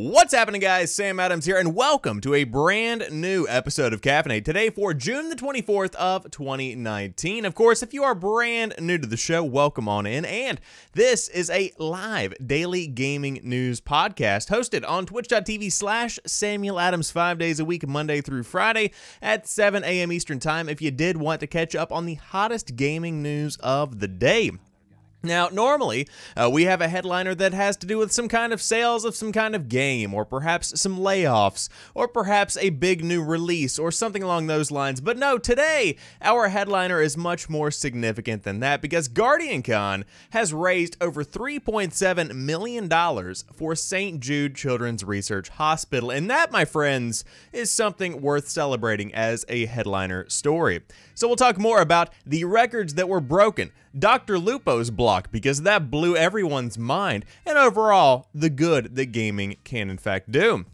What's happening, guys? Sam Adams here, and welcome to a brand new episode of Caffeinate today for June the 24th of 2019. Of course, if you are brand new to the show, welcome on in. And this is a live daily gaming news podcast hosted on twitch.tv slash Samuel Adams five days a week, Monday through Friday at 7 a.m. Eastern Time if you did want to catch up on the hottest gaming news of the day. Now, normally, uh, we have a headliner that has to do with some kind of sales of some kind of game, or perhaps some layoffs, or perhaps a big new release, or something along those lines. But no, today, our headliner is much more significant than that because GuardianCon has raised over $3.7 million for St. Jude Children's Research Hospital. And that, my friends, is something worth celebrating as a headliner story. So we'll talk more about the records that were broken, Dr. Lupo's block, because that blew everyone's mind, and overall, the good that gaming can in fact do.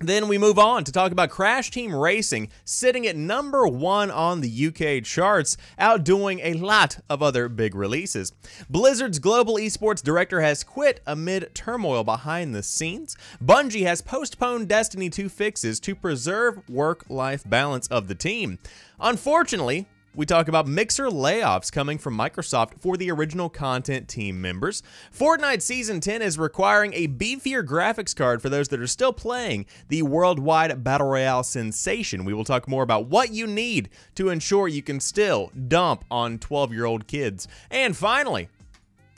Then we move on to talk about Crash Team Racing sitting at number one on the UK charts, outdoing a lot of other big releases. Blizzard's global esports director has quit amid turmoil behind the scenes. Bungie has postponed Destiny 2 fixes to preserve work life balance of the team. Unfortunately, we talk about Mixer layoffs coming from Microsoft for the original content team members. Fortnite Season 10 is requiring a beefier graphics card for those that are still playing the worldwide Battle Royale sensation. We will talk more about what you need to ensure you can still dump on 12 year old kids. And finally,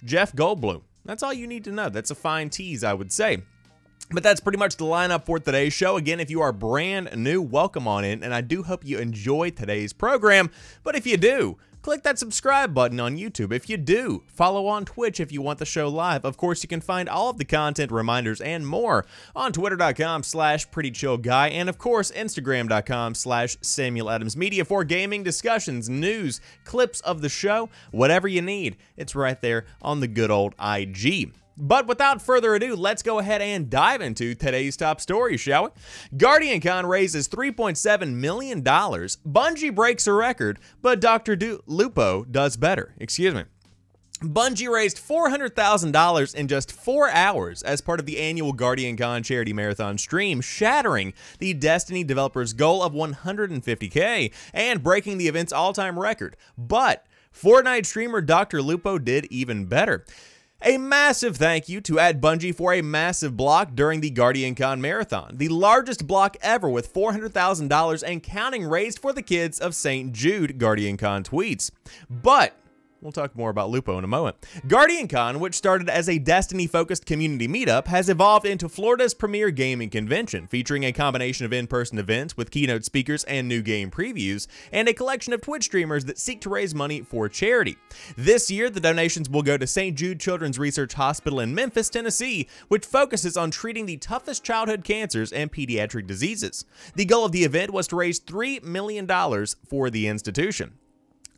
Jeff Goldblum. That's all you need to know. That's a fine tease, I would say. But that's pretty much the lineup for today's show. Again, if you are brand new, welcome on in, and I do hope you enjoy today's program. But if you do, click that subscribe button on YouTube. If you do, follow on Twitch if you want the show live. Of course, you can find all of the content, reminders, and more on twitter.com slash prettychillguy, and of course, instagram.com slash Samuel Adams Media for gaming discussions, news, clips of the show, whatever you need. It's right there on the good old IG. But without further ado, let's go ahead and dive into today's top story, shall we? GuardianCon raises $3.7 million. Bungie breaks a record, but Dr. Du- Lupo does better. Excuse me. Bungie raised $400,000 in just four hours as part of the annual GuardianCon charity marathon stream, shattering the Destiny developers' goal of 150K and breaking the event's all time record. But Fortnite streamer Dr. Lupo did even better. A massive thank you to Ad Bungie for a massive block during the GuardianCon Marathon, the largest block ever with $400,000 and counting raised for the kids of St. Jude GuardianCon tweets. But We'll talk more about Lupo in a moment. GuardianCon, which started as a Destiny focused community meetup, has evolved into Florida's premier gaming convention, featuring a combination of in person events with keynote speakers and new game previews, and a collection of Twitch streamers that seek to raise money for charity. This year, the donations will go to St. Jude Children's Research Hospital in Memphis, Tennessee, which focuses on treating the toughest childhood cancers and pediatric diseases. The goal of the event was to raise $3 million for the institution.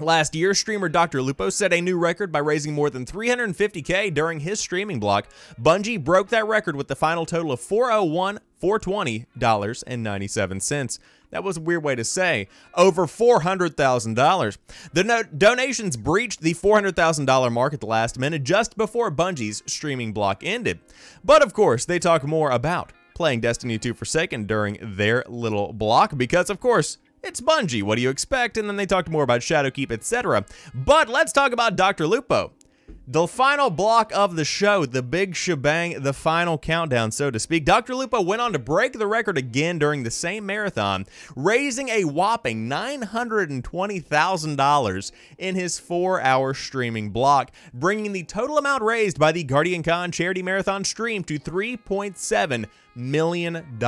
Last year, streamer Dr. Lupo set a new record by raising more than 350k during his streaming block. Bungie broke that record with the final total of 401 $420.97. That was a weird way to say. Over $400,000. The no- donations breached the $400,000 mark at the last minute just before Bungie's streaming block ended. But of course, they talk more about playing Destiny 2 Forsaken during their little block because, of course, it's Bungie. What do you expect? And then they talked more about Shadowkeep, etc. But let's talk about Dr. Lupo. The final block of the show, the big shebang, the final countdown, so to speak. Dr. Lupo went on to break the record again during the same marathon, raising a whopping $920,000 in his four hour streaming block, bringing the total amount raised by the GuardianCon charity marathon stream to $3.7 million.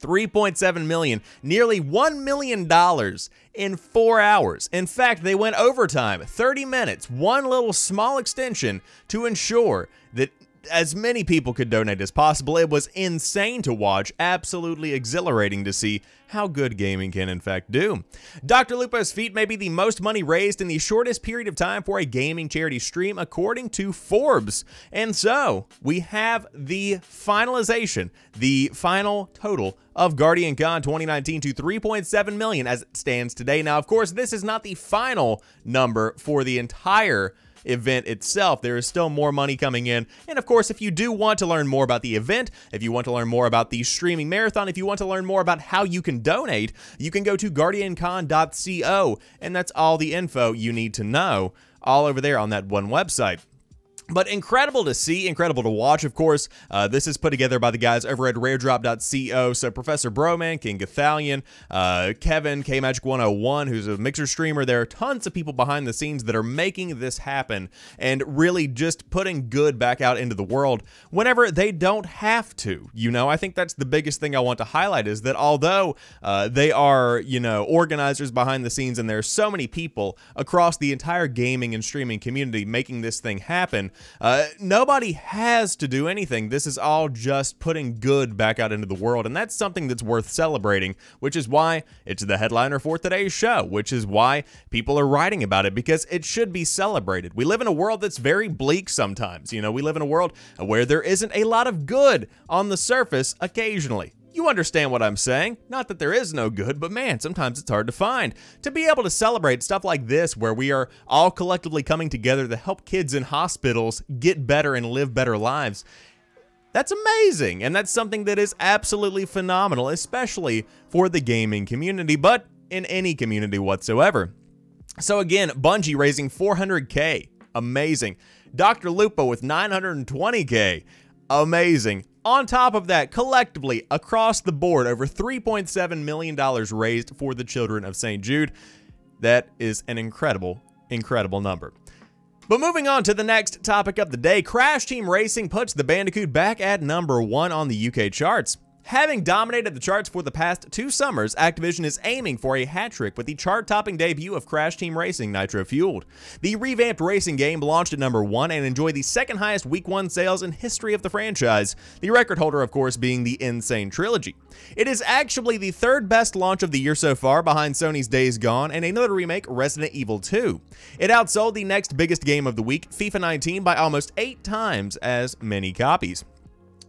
3.7 million, nearly 1 million dollars in 4 hours. In fact, they went overtime, 30 minutes, one little small extension to ensure that as many people could donate as possible. It was insane to watch, absolutely exhilarating to see how good gaming can in fact do. Dr. Lupo's feat may be the most money raised in the shortest period of time for a gaming charity stream, according to Forbes. And so we have the finalization, the final total of Guardian Con 2019 to 3.7 million as it stands today. Now, of course, this is not the final number for the entire event itself. There is still more money coming in. And of course, if you do want to learn more about the event, if you want to learn more about the streaming marathon, if you want to learn more about how you can donate, you can go to guardiancon.co, and that's all the info you need to know all over there on that one website. But incredible to see, incredible to watch, of course. Uh, this is put together by the guys over at raredrop.co. So Professor Broman, King Gothalion, uh, Kevin, KMagic101, who's a mixer streamer. There are tons of people behind the scenes that are making this happen and really just putting good back out into the world whenever they don't have to. You know, I think that's the biggest thing I want to highlight is that although uh, they are, you know, organizers behind the scenes and there are so many people across the entire gaming and streaming community making this thing happen, uh, nobody has to do anything. This is all just putting good back out into the world, and that's something that's worth celebrating, which is why it's the headliner for today's show, which is why people are writing about it, because it should be celebrated. We live in a world that's very bleak sometimes. You know, we live in a world where there isn't a lot of good on the surface occasionally. You understand what I'm saying. Not that there is no good, but man, sometimes it's hard to find. To be able to celebrate stuff like this, where we are all collectively coming together to help kids in hospitals get better and live better lives, that's amazing. And that's something that is absolutely phenomenal, especially for the gaming community, but in any community whatsoever. So again, Bungie raising 400k. Amazing. Dr. Lupo with 920k. Amazing. On top of that, collectively, across the board, over $3.7 million raised for the children of St. Jude. That is an incredible, incredible number. But moving on to the next topic of the day, Crash Team Racing puts the Bandicoot back at number one on the UK charts. Having dominated the charts for the past two summers, Activision is aiming for a hat trick with the chart topping debut of Crash Team Racing Nitro Fueled. The revamped racing game launched at number one and enjoyed the second highest week one sales in history of the franchise, the record holder, of course, being the N. Sane Trilogy. It is actually the third best launch of the year so far, behind Sony's Days Gone and another remake, Resident Evil 2. It outsold the next biggest game of the week, FIFA 19, by almost eight times as many copies.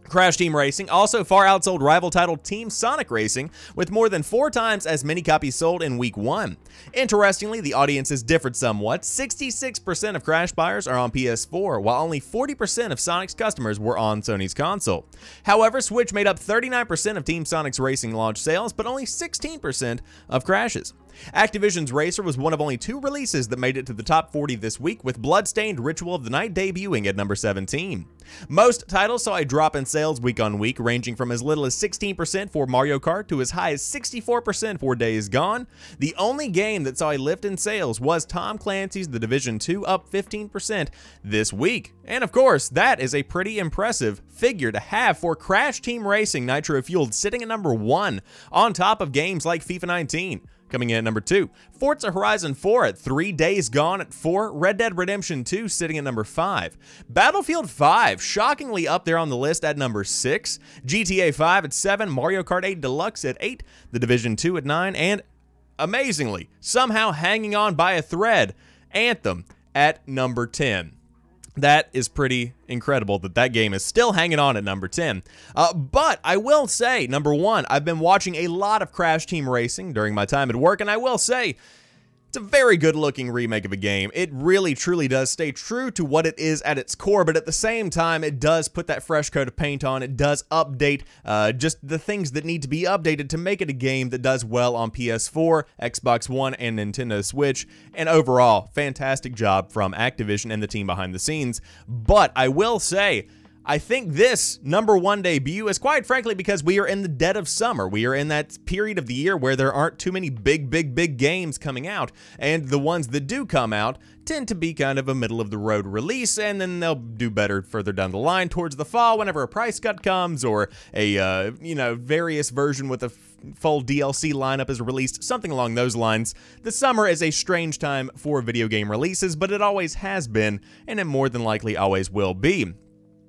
Crash Team Racing also far outsold rival title Team Sonic Racing with more than four times as many copies sold in week one. Interestingly, the audiences differed somewhat. 66% of Crash buyers are on PS4, while only 40% of Sonic's customers were on Sony's console. However, Switch made up 39% of Team Sonic's racing launch sales, but only 16% of Crash's. Activision's Racer was one of only two releases that made it to the top 40 this week, with Bloodstained Ritual of the Night debuting at number 17. Most titles saw a drop in sales week on week, ranging from as little as 16% for Mario Kart to as high as 64% for Days Gone. The only game that saw a lift in sales was Tom Clancy's The Division 2, up 15% this week. And of course, that is a pretty impressive figure to have for Crash Team Racing Nitro Fueled sitting at number 1, on top of games like FIFA 19. Coming in at number two, Forza Horizon 4 at 3 Days Gone at 4, Red Dead Redemption 2 sitting at number 5, Battlefield 5 shockingly up there on the list at number 6, GTA 5 at 7, Mario Kart 8 Deluxe at 8, The Division 2 at 9, and amazingly, somehow hanging on by a thread, Anthem at number 10 that is pretty incredible that that game is still hanging on at number 10. Uh, but I will say, number one, I've been watching a lot of Crash Team Racing during my time at work, and I will say, it's a very good looking remake of a game. It really truly does stay true to what it is at its core, but at the same time, it does put that fresh coat of paint on. It does update uh, just the things that need to be updated to make it a game that does well on PS4, Xbox One, and Nintendo Switch. And overall, fantastic job from Activision and the team behind the scenes. But I will say, I think this number one debut is quite frankly because we are in the dead of summer. We are in that period of the year where there aren't too many big, big, big games coming out, and the ones that do come out tend to be kind of a middle of the road release, and then they'll do better further down the line towards the fall whenever a price cut comes or a uh, you know various version with a full DLC lineup is released, something along those lines. The summer is a strange time for video game releases, but it always has been, and it more than likely always will be.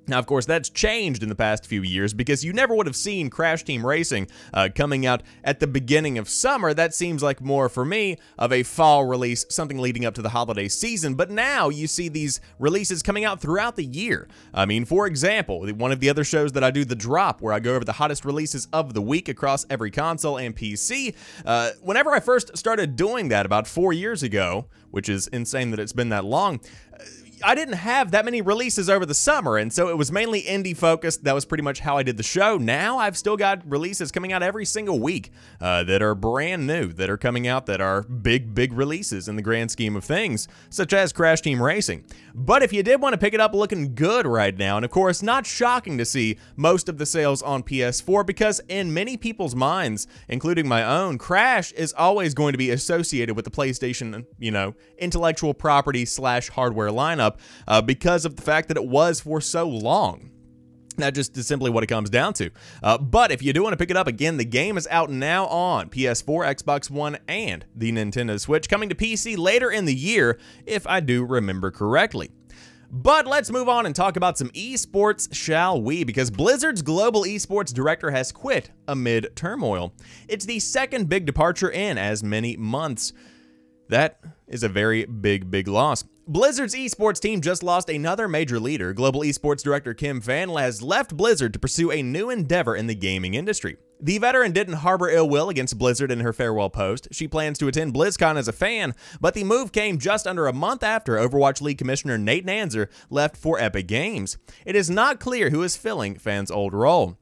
Now, of course, that's changed in the past few years because you never would have seen Crash Team Racing uh, coming out at the beginning of summer. That seems like more for me of a fall release, something leading up to the holiday season. But now you see these releases coming out throughout the year. I mean, for example, one of the other shows that I do, The Drop, where I go over the hottest releases of the week across every console and PC. Uh, whenever I first started doing that about four years ago, which is insane that it's been that long, I didn't have that many releases over the summer, and so it was mainly indie focused. That was pretty much how I did the show. Now I've still got releases coming out every single week uh, that are brand new, that are coming out that are big, big releases in the grand scheme of things, such as Crash Team Racing. But if you did want to pick it up looking good right now, and of course, not shocking to see most of the sales on PS4 because in many people's minds, including my own, Crash is always going to be associated with the PlayStation, you know, intellectual property slash hardware lineup up uh, because of the fact that it was for so long. That just is simply what it comes down to. Uh, but if you do want to pick it up again, the game is out now on PS4, Xbox One, and the Nintendo Switch, coming to PC later in the year, if I do remember correctly. But let's move on and talk about some esports, shall we? Because Blizzard's global esports director has quit amid turmoil. It's the second big departure in as many months. That is a very big, big loss. Blizzard's esports team just lost another major leader. Global esports director Kim Fan has left Blizzard to pursue a new endeavor in the gaming industry. The veteran didn't harbor ill will against Blizzard in her farewell post. She plans to attend BlizzCon as a fan, but the move came just under a month after Overwatch League Commissioner Nate Nanzer left for Epic Games. It is not clear who is filling Fan's old role.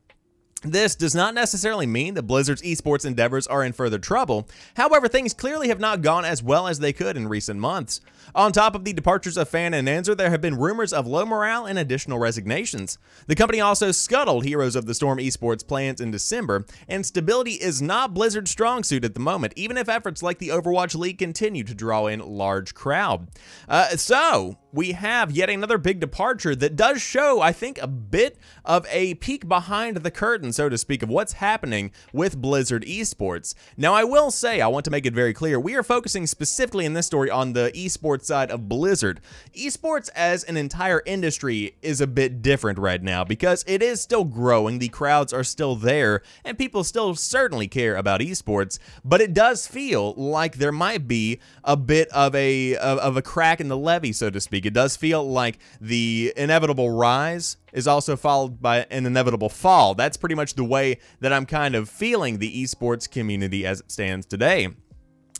This does not necessarily mean that Blizzard's esports endeavors are in further trouble. However, things clearly have not gone as well as they could in recent months. On top of the departures of Fan and Nanzer, there have been rumors of low morale and additional resignations. The company also scuttled Heroes of the Storm esports plans in December, and stability is not Blizzard's strong suit at the moment, even if efforts like the Overwatch League continue to draw in large crowd. Uh, so, we have yet another big departure that does show, I think, a bit of a peek behind the curtain, so to speak, of what's happening with Blizzard esports. Now, I will say, I want to make it very clear, we are focusing specifically in this story on the esports side of Blizzard. Esports as an entire industry is a bit different right now because it is still growing, the crowds are still there, and people still certainly care about esports, but it does feel like there might be a bit of a of, a crack in the levee, so to speak. It does feel like the inevitable rise is also followed by an inevitable fall. That's pretty much the way that I'm kind of feeling the esports community as it stands today.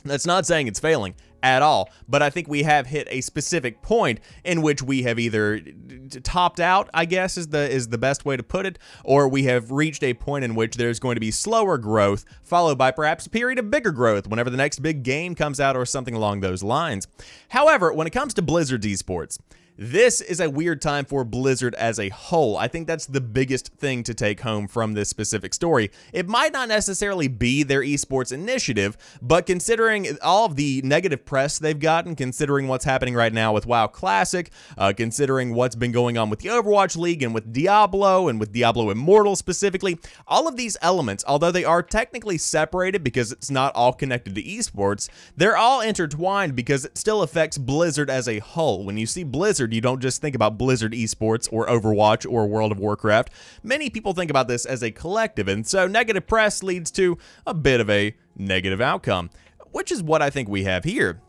That's not saying it's failing at all, but I think we have hit a specific point in which we have either topped out, I guess is the is the best way to put it, or we have reached a point in which there's going to be slower growth followed by perhaps a period of bigger growth whenever the next big game comes out or something along those lines. However, when it comes to Blizzard esports, this is a weird time for Blizzard as a whole. I think that's the biggest thing to take home from this specific story. It might not necessarily be their esports initiative, but considering all of the negative press they've gotten, considering what's happening right now with WoW Classic, uh, considering what's been going on with the Overwatch League and with Diablo and with Diablo Immortal specifically, all of these elements, although they are technically separated because it's not all connected to esports, they're all intertwined because it still affects Blizzard as a whole. When you see Blizzard, Blizzard, you don't just think about Blizzard Esports or Overwatch or World of Warcraft. Many people think about this as a collective, and so negative press leads to a bit of a negative outcome, which is what I think we have here.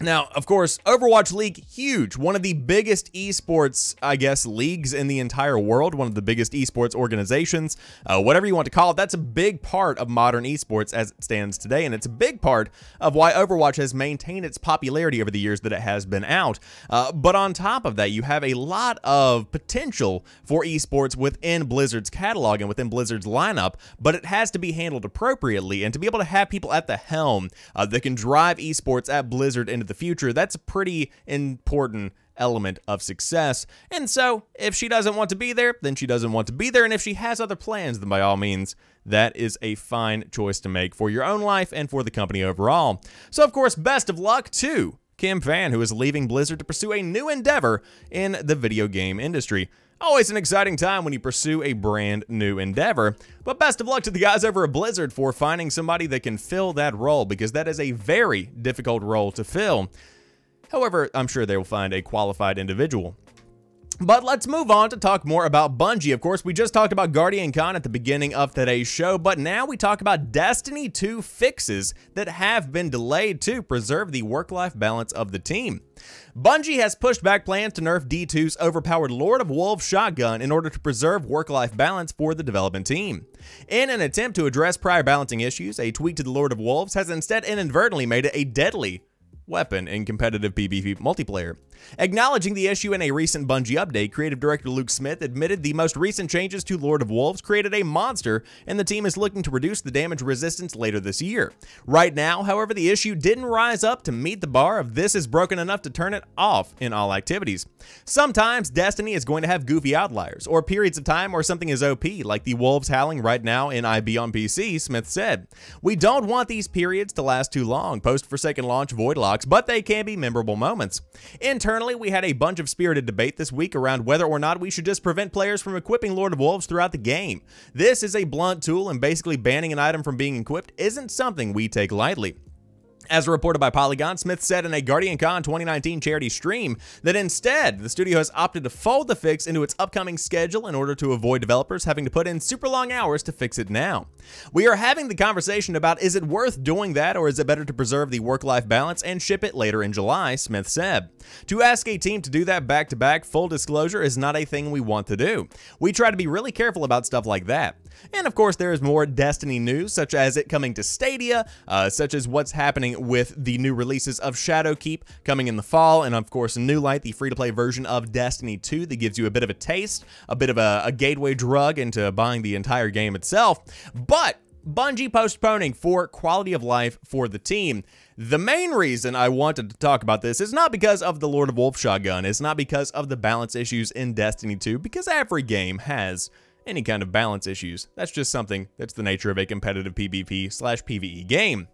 Now, of course, Overwatch League, huge. One of the biggest esports, I guess, leagues in the entire world. One of the biggest esports organizations. Uh, whatever you want to call it, that's a big part of modern esports as it stands today. And it's a big part of why Overwatch has maintained its popularity over the years that it has been out. Uh, but on top of that, you have a lot of potential for esports within Blizzard's catalog and within Blizzard's lineup. But it has to be handled appropriately. And to be able to have people at the helm uh, that can drive esports at Blizzard into the future, that's a pretty important element of success. And so, if she doesn't want to be there, then she doesn't want to be there. And if she has other plans, then by all means, that is a fine choice to make for your own life and for the company overall. So, of course, best of luck to Kim Fan, who is leaving Blizzard to pursue a new endeavor in the video game industry. Always an exciting time when you pursue a brand new endeavor. But best of luck to the guys over at Blizzard for finding somebody that can fill that role because that is a very difficult role to fill. However, I'm sure they will find a qualified individual. But let's move on to talk more about Bungie. Of course, we just talked about Guardian Con at the beginning of today's show, but now we talk about Destiny 2 fixes that have been delayed to preserve the work life balance of the team. Bungie has pushed back plans to nerf D2's overpowered Lord of Wolves shotgun in order to preserve work life balance for the development team. In an attempt to address prior balancing issues, a tweak to the Lord of Wolves has instead inadvertently made it a deadly weapon in competitive PvP multiplayer. Acknowledging the issue in a recent Bungie update, creative director Luke Smith admitted the most recent changes to Lord of Wolves created a monster, and the team is looking to reduce the damage resistance later this year. Right now, however, the issue didn't rise up to meet the bar of this is broken enough to turn it off in all activities. Sometimes Destiny is going to have goofy outliers, or periods of time where something is OP, like the wolves howling right now in IB on PC, Smith said. We don't want these periods to last too long, post-Forsaken launch void but they can be memorable moments. Internally, we had a bunch of spirited debate this week around whether or not we should just prevent players from equipping Lord of Wolves throughout the game. This is a blunt tool, and basically banning an item from being equipped isn't something we take lightly. As reported by Polygon, Smith said in a Guardian Con 2019 charity stream that instead, the studio has opted to fold the fix into its upcoming schedule in order to avoid developers having to put in super long hours to fix it now. We are having the conversation about is it worth doing that or is it better to preserve the work-life balance and ship it later in July, Smith said. To ask a team to do that back-to-back, -back, full disclosure, is not a thing we want to do. We try to be really careful about stuff like that. And of course, there is more Destiny news, such as it coming to Stadia, uh, such as what's happening with the new releases of Shadowkeep coming in the fall, and of course, New Light, the free to play version of Destiny 2 that gives you a bit of a taste, a bit of a, a gateway drug into buying the entire game itself. But Bungie postponing for quality of life for the team. The main reason I wanted to talk about this is not because of the Lord of Wolf shotgun, it's not because of the balance issues in Destiny 2, because every game has any kind of balance issues. That's just something that's the nature of a competitive PvP slash PvE game.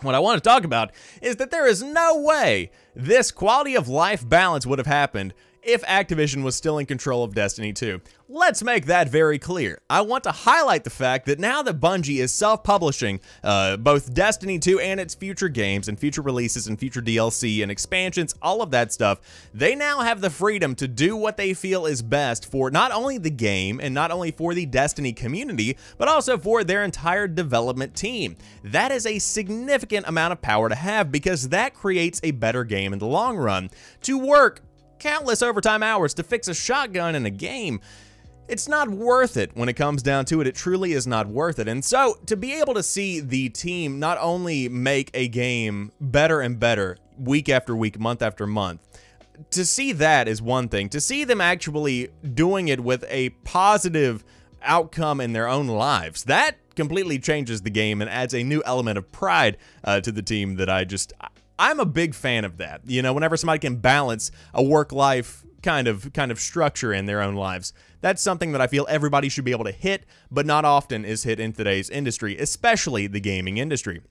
What I want to talk about is that there is no way this quality of life balance would have happened if Activision was still in control of Destiny 2. Let's make that very clear. I want to highlight the fact that now that Bungie is self-publishing uh, both Destiny 2 and its future games and future releases and future DLC and expansions, all of that stuff, they now have the freedom to do what they feel is best for not only the game and not only for the Destiny community, but also for their entire development team. That is a significant amount of power to have because that creates a better game in the long run. To work countless overtime hours to fix a shotgun in a game. It's not worth it when it comes down to it. It truly is not worth it. And so to be able to see the team not only make a game better and better week after week, month after month, to see that is one thing. To see them actually doing it with a positive outcome in their own lives, that completely changes the game and adds a new element of pride uh, to the team that I just I'm a big fan of that. You know, whenever somebody can balance a work life kind of kind of structure in their own lives. That's something that I feel everybody should be able to hit, but not often is hit in today's industry, especially the gaming industry.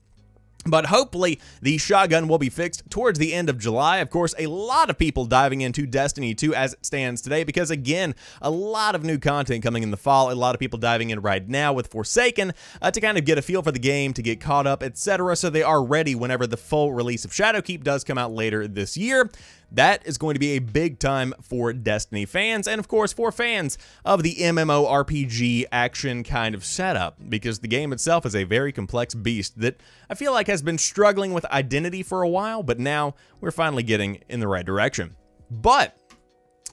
But hopefully, the shotgun will be fixed towards the end of July. Of course, a lot of people diving into Destiny 2 as it stands today because, again, a lot of new content coming in the fall. A lot of people diving in right now with Forsaken uh, to kind of get a feel for the game, to get caught up, etc. So they are ready whenever the full release of Shadowkeep does come out later this year. That is going to be a big time for Destiny fans, and of course for fans of the MMORPG action kind of setup, because the game itself is a very complex beast that I feel like has been struggling with identity for a while, but now we're finally getting in the right direction. But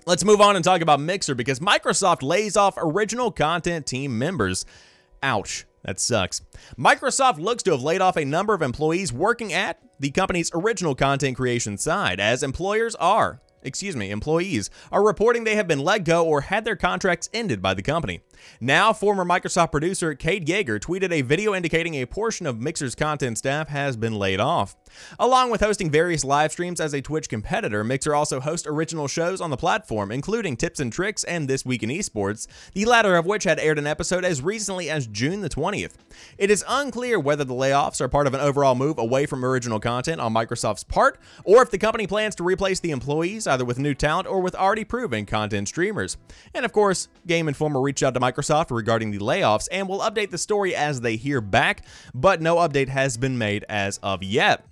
Let's move on and talk about Mixer because Microsoft lays off original content team members. Ouch. That sucks. Microsoft looks to have laid off a number of employees working at the company's original content creation side, as employers are excuse me, employees, are reporting they have been let go or had their contracts ended by the company. Now, former Microsoft producer Cade Yeager tweeted a video indicating a portion of Mixer's content staff has been laid off. Along with hosting various live streams as a Twitch competitor, Mixer also hosts original shows on the platform, including Tips and Tricks and This Week in Esports, the latter of which had aired an episode as recently as June the 20th. It is unclear whether the layoffs are part of an overall move away from original content on Microsoft's part, or if the company plans to replace the employees either with new talent or with already proven content streamers. And of course, Game Informer reached out to Microsoft regarding the layoffs and will update the story as they hear back, but no update has been made as of yet.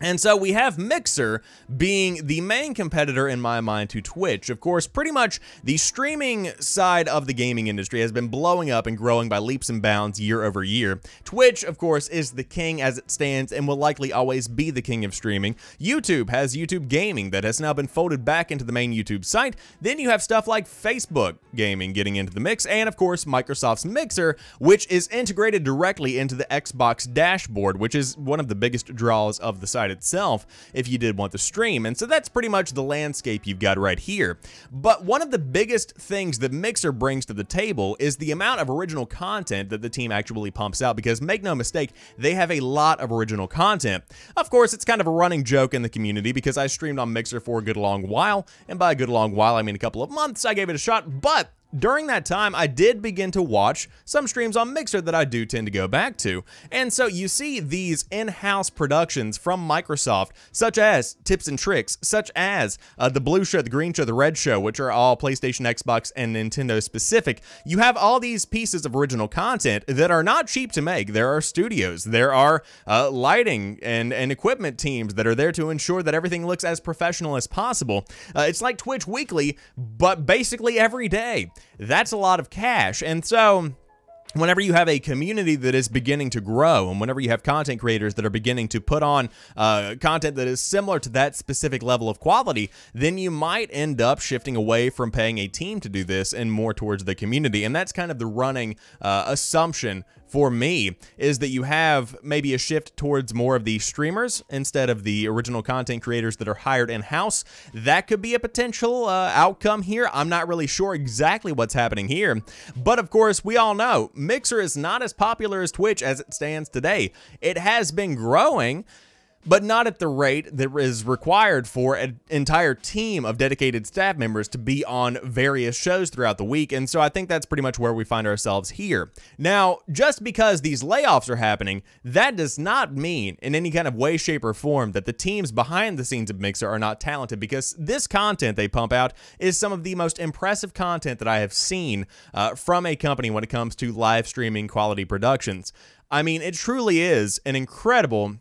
And so we have Mixer being the main competitor in my mind to Twitch. Of course, pretty much the streaming side of the gaming industry has been blowing up and growing by leaps and bounds year over year. Twitch, of course, is the king as it stands and will likely always be the king of streaming. YouTube has YouTube Gaming that has now been folded back into the main YouTube site. Then you have stuff like Facebook Gaming getting into the mix, and of course, Microsoft's Mixer, which is integrated directly into the Xbox dashboard, which is one of the biggest draws of the site itself if you did want to stream. And so that's pretty much the landscape you've got right here. But one of the biggest things that Mixer brings to the table is the amount of original content that the team actually pumps out because make no mistake, they have a lot of original content. Of course, it's kind of a running joke in the community because I streamed on Mixer for a good long while, and by a good long while, I mean a couple of months, I gave it a shot, but during that time, I did begin to watch some streams on Mixer that I do tend to go back to. And so you see these in-house productions from Microsoft, such as Tips and Tricks, such as uh, the Blue Show, the Green Show, the Red Show, which are all PlayStation, Xbox, and Nintendo specific. You have all these pieces of original content that are not cheap to make. There are studios, there are uh, lighting and, and equipment teams that are there to ensure that everything looks as professional as possible. Uh, it's like Twitch Weekly, but basically every day that's a lot of cash. And so whenever you have a community that is beginning to grow and whenever you have content creators that are beginning to put on uh, content that is similar to that specific level of quality, then you might end up shifting away from paying a team to do this and more towards the community. And that's kind of the running uh, assumption for me is that you have maybe a shift towards more of the streamers instead of the original content creators that are hired in-house. That could be a potential uh, outcome here. I'm not really sure exactly what's happening here. But of course, we all know Mixer is not as popular as Twitch as it stands today. It has been growing, but not at the rate that is required for an entire team of dedicated staff members to be on various shows throughout the week. And so I think that's pretty much where we find ourselves here. Now, just because these layoffs are happening, that does not mean in any kind of way, shape, or form that the teams behind the scenes of Mixer are not talented because this content they pump out is some of the most impressive content that I have seen uh, from a company when it comes to live streaming quality productions. I mean, it truly is an incredible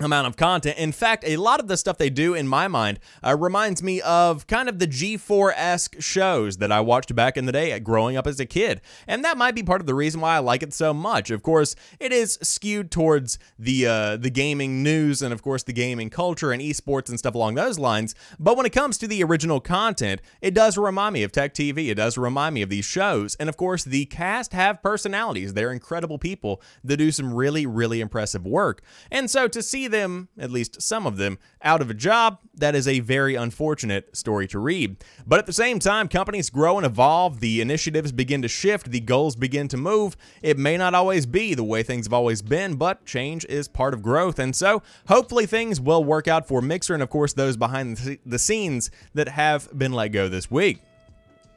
amount of content. In fact, a lot of the stuff they do, in my mind, uh, reminds me of kind of the G4-esque shows that I watched back in the day growing up as a kid. And that might be part of the reason why I like it so much. Of course, it is skewed towards the uh, the gaming news and, of course, the gaming culture and esports and stuff along those lines. But when it comes to the original content, it does remind me of Tech TV. It does remind me of these shows. And, of course, the cast have personalities. They're incredible people that do some really, really impressive work. And so to see them, at least some of them, out of a job, that is a very unfortunate story to read. But at the same time, companies grow and evolve, the initiatives begin to shift, the goals begin to move. It may not always be the way things have always been, but change is part of growth. And so hopefully things will work out for Mixer and, of course, those behind the scenes that have been let go this week.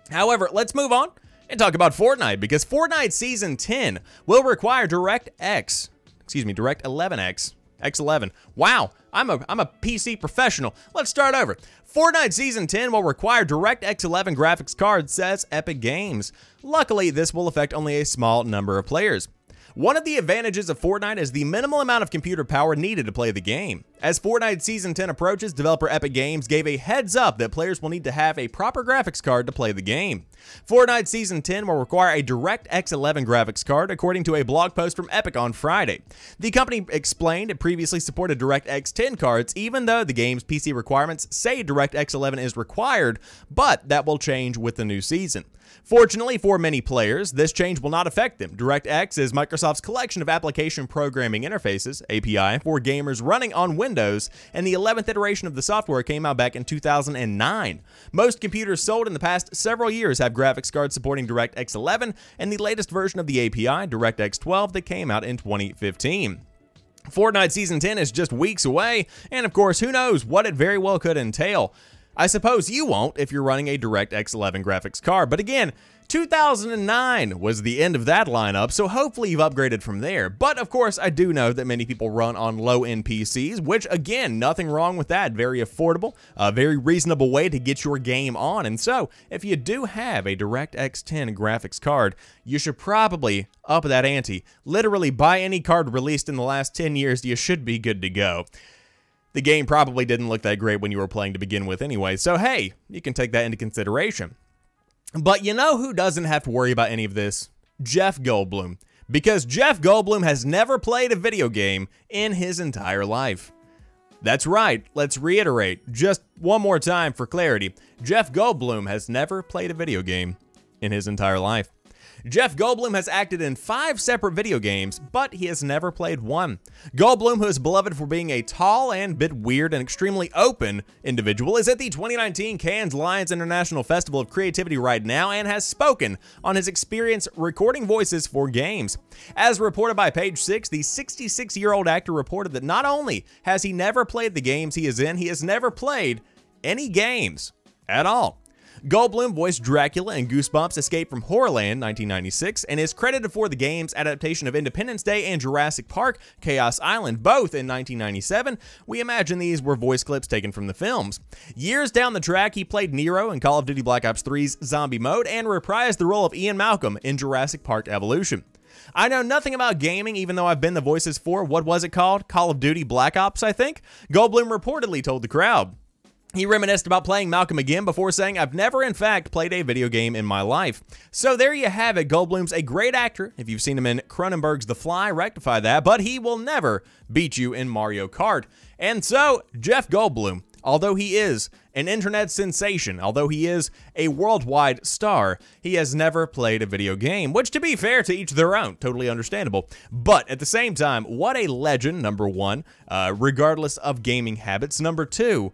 However, let's move on and talk about Fortnite because Fortnite Season 10 will require DirectX, excuse me, Direct 11X X11. Wow, I'm a, I'm a PC professional. Let's start over. Fortnite Season 10 will require DirectX 11 graphics cards, says Epic Games. Luckily, this will affect only a small number of players. One of the advantages of Fortnite is the minimal amount of computer power needed to play the game. As Fortnite Season 10 approaches, developer Epic Games gave a heads up that players will need to have a proper graphics card to play the game. Fortnite Season 10 will require a DirectX 11 graphics card, according to a blog post from Epic on Friday. The company explained it previously supported DirectX 10 cards, even though the game's PC requirements say DirectX 11 is required, but that will change with the new season. Fortunately for many players, this change will not affect them. DirectX is Microsoft's collection of application programming interfaces, API, for gamers running on Windows, and the 11th iteration of the software came out back in 2009. Most computers sold in the past several years have graphics cards supporting DirectX 11, and the latest version of the API, DirectX 12, that came out in 2015. Fortnite Season 10 is just weeks away, and of course, who knows what it very well could entail. I suppose you won't if you're running a DirectX 11 graphics card, but again, 2009 was the end of that lineup, so hopefully you've upgraded from there. But of course, I do know that many people run on low-end PCs, which again, nothing wrong with that. Very affordable, a very reasonable way to get your game on. And so, if you do have a DirectX 10 graphics card, you should probably up that ante. Literally, buy any card released in the last 10 years, you should be good to go. The game probably didn't look that great when you were playing to begin with anyway, so hey, you can take that into consideration. But you know who doesn't have to worry about any of this? Jeff Goldblum. Because Jeff Goldblum has never played a video game in his entire life. That's right, let's reiterate just one more time for clarity. Jeff Goldblum has never played a video game in his entire life. Jeff Goldblum has acted in five separate video games, but he has never played one. Goldblum, who is beloved for being a tall and bit weird and extremely open individual, is at the 2019 Cannes Lions International Festival of Creativity right now and has spoken on his experience recording voices for games. As reported by Page Six, the 66 year old actor reported that not only has he never played the games he is in, he has never played any games at all. Goldblum voiced Dracula in Goosebumps Escape from Horrorland 1996 and is credited for the game's adaptation of Independence Day and Jurassic Park Chaos Island, both in 1997. We imagine these were voice clips taken from the films. Years down the track, he played Nero in Call of Duty Black Ops 3's Zombie Mode and reprised the role of Ian Malcolm in Jurassic Park Evolution. I know nothing about gaming, even though I've been the voices for what was it called? Call of Duty Black Ops, I think. Goldblum reportedly told the crowd. He reminisced about playing Malcolm again before saying, I've never, in fact, played a video game in my life. So there you have it. Goldblum's a great actor. If you've seen him in Cronenberg's The Fly, rectify that, but he will never beat you in Mario Kart. And so, Jeff Goldblum, although he is an internet sensation, although he is a worldwide star, he has never played a video game, which, to be fair, to each their own, totally understandable. But at the same time, what a legend, number one, uh, regardless of gaming habits. Number two,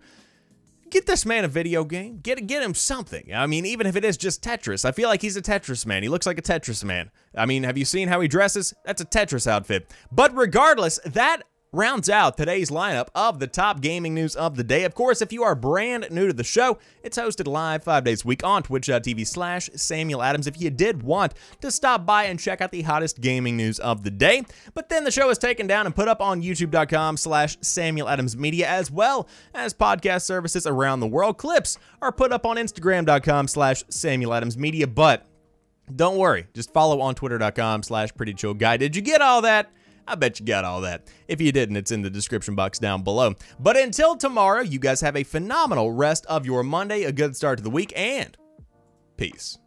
get this man a video game. Get get him something. I mean, even if it is just Tetris. I feel like he's a Tetris man. He looks like a Tetris man. I mean, have you seen how he dresses? That's a Tetris outfit. But regardless, that rounds out today's lineup of the top gaming news of the day. Of course, if you are brand new to the show, it's hosted live five days a week on twitch.tv slash Samuel Adams if you did want to stop by and check out the hottest gaming news of the day. But then the show is taken down and put up on youtube.com slash Samuel Adams Media as well as podcast services around the world. Clips are put up on instagram.com slash Samuel Adams Media, but don't worry, just follow on twitter.com slash pretty chill guy. Did you get all that? I bet you got all that. If you didn't, it's in the description box down below. But until tomorrow, you guys have a phenomenal rest of your Monday, a good start to the week, and peace.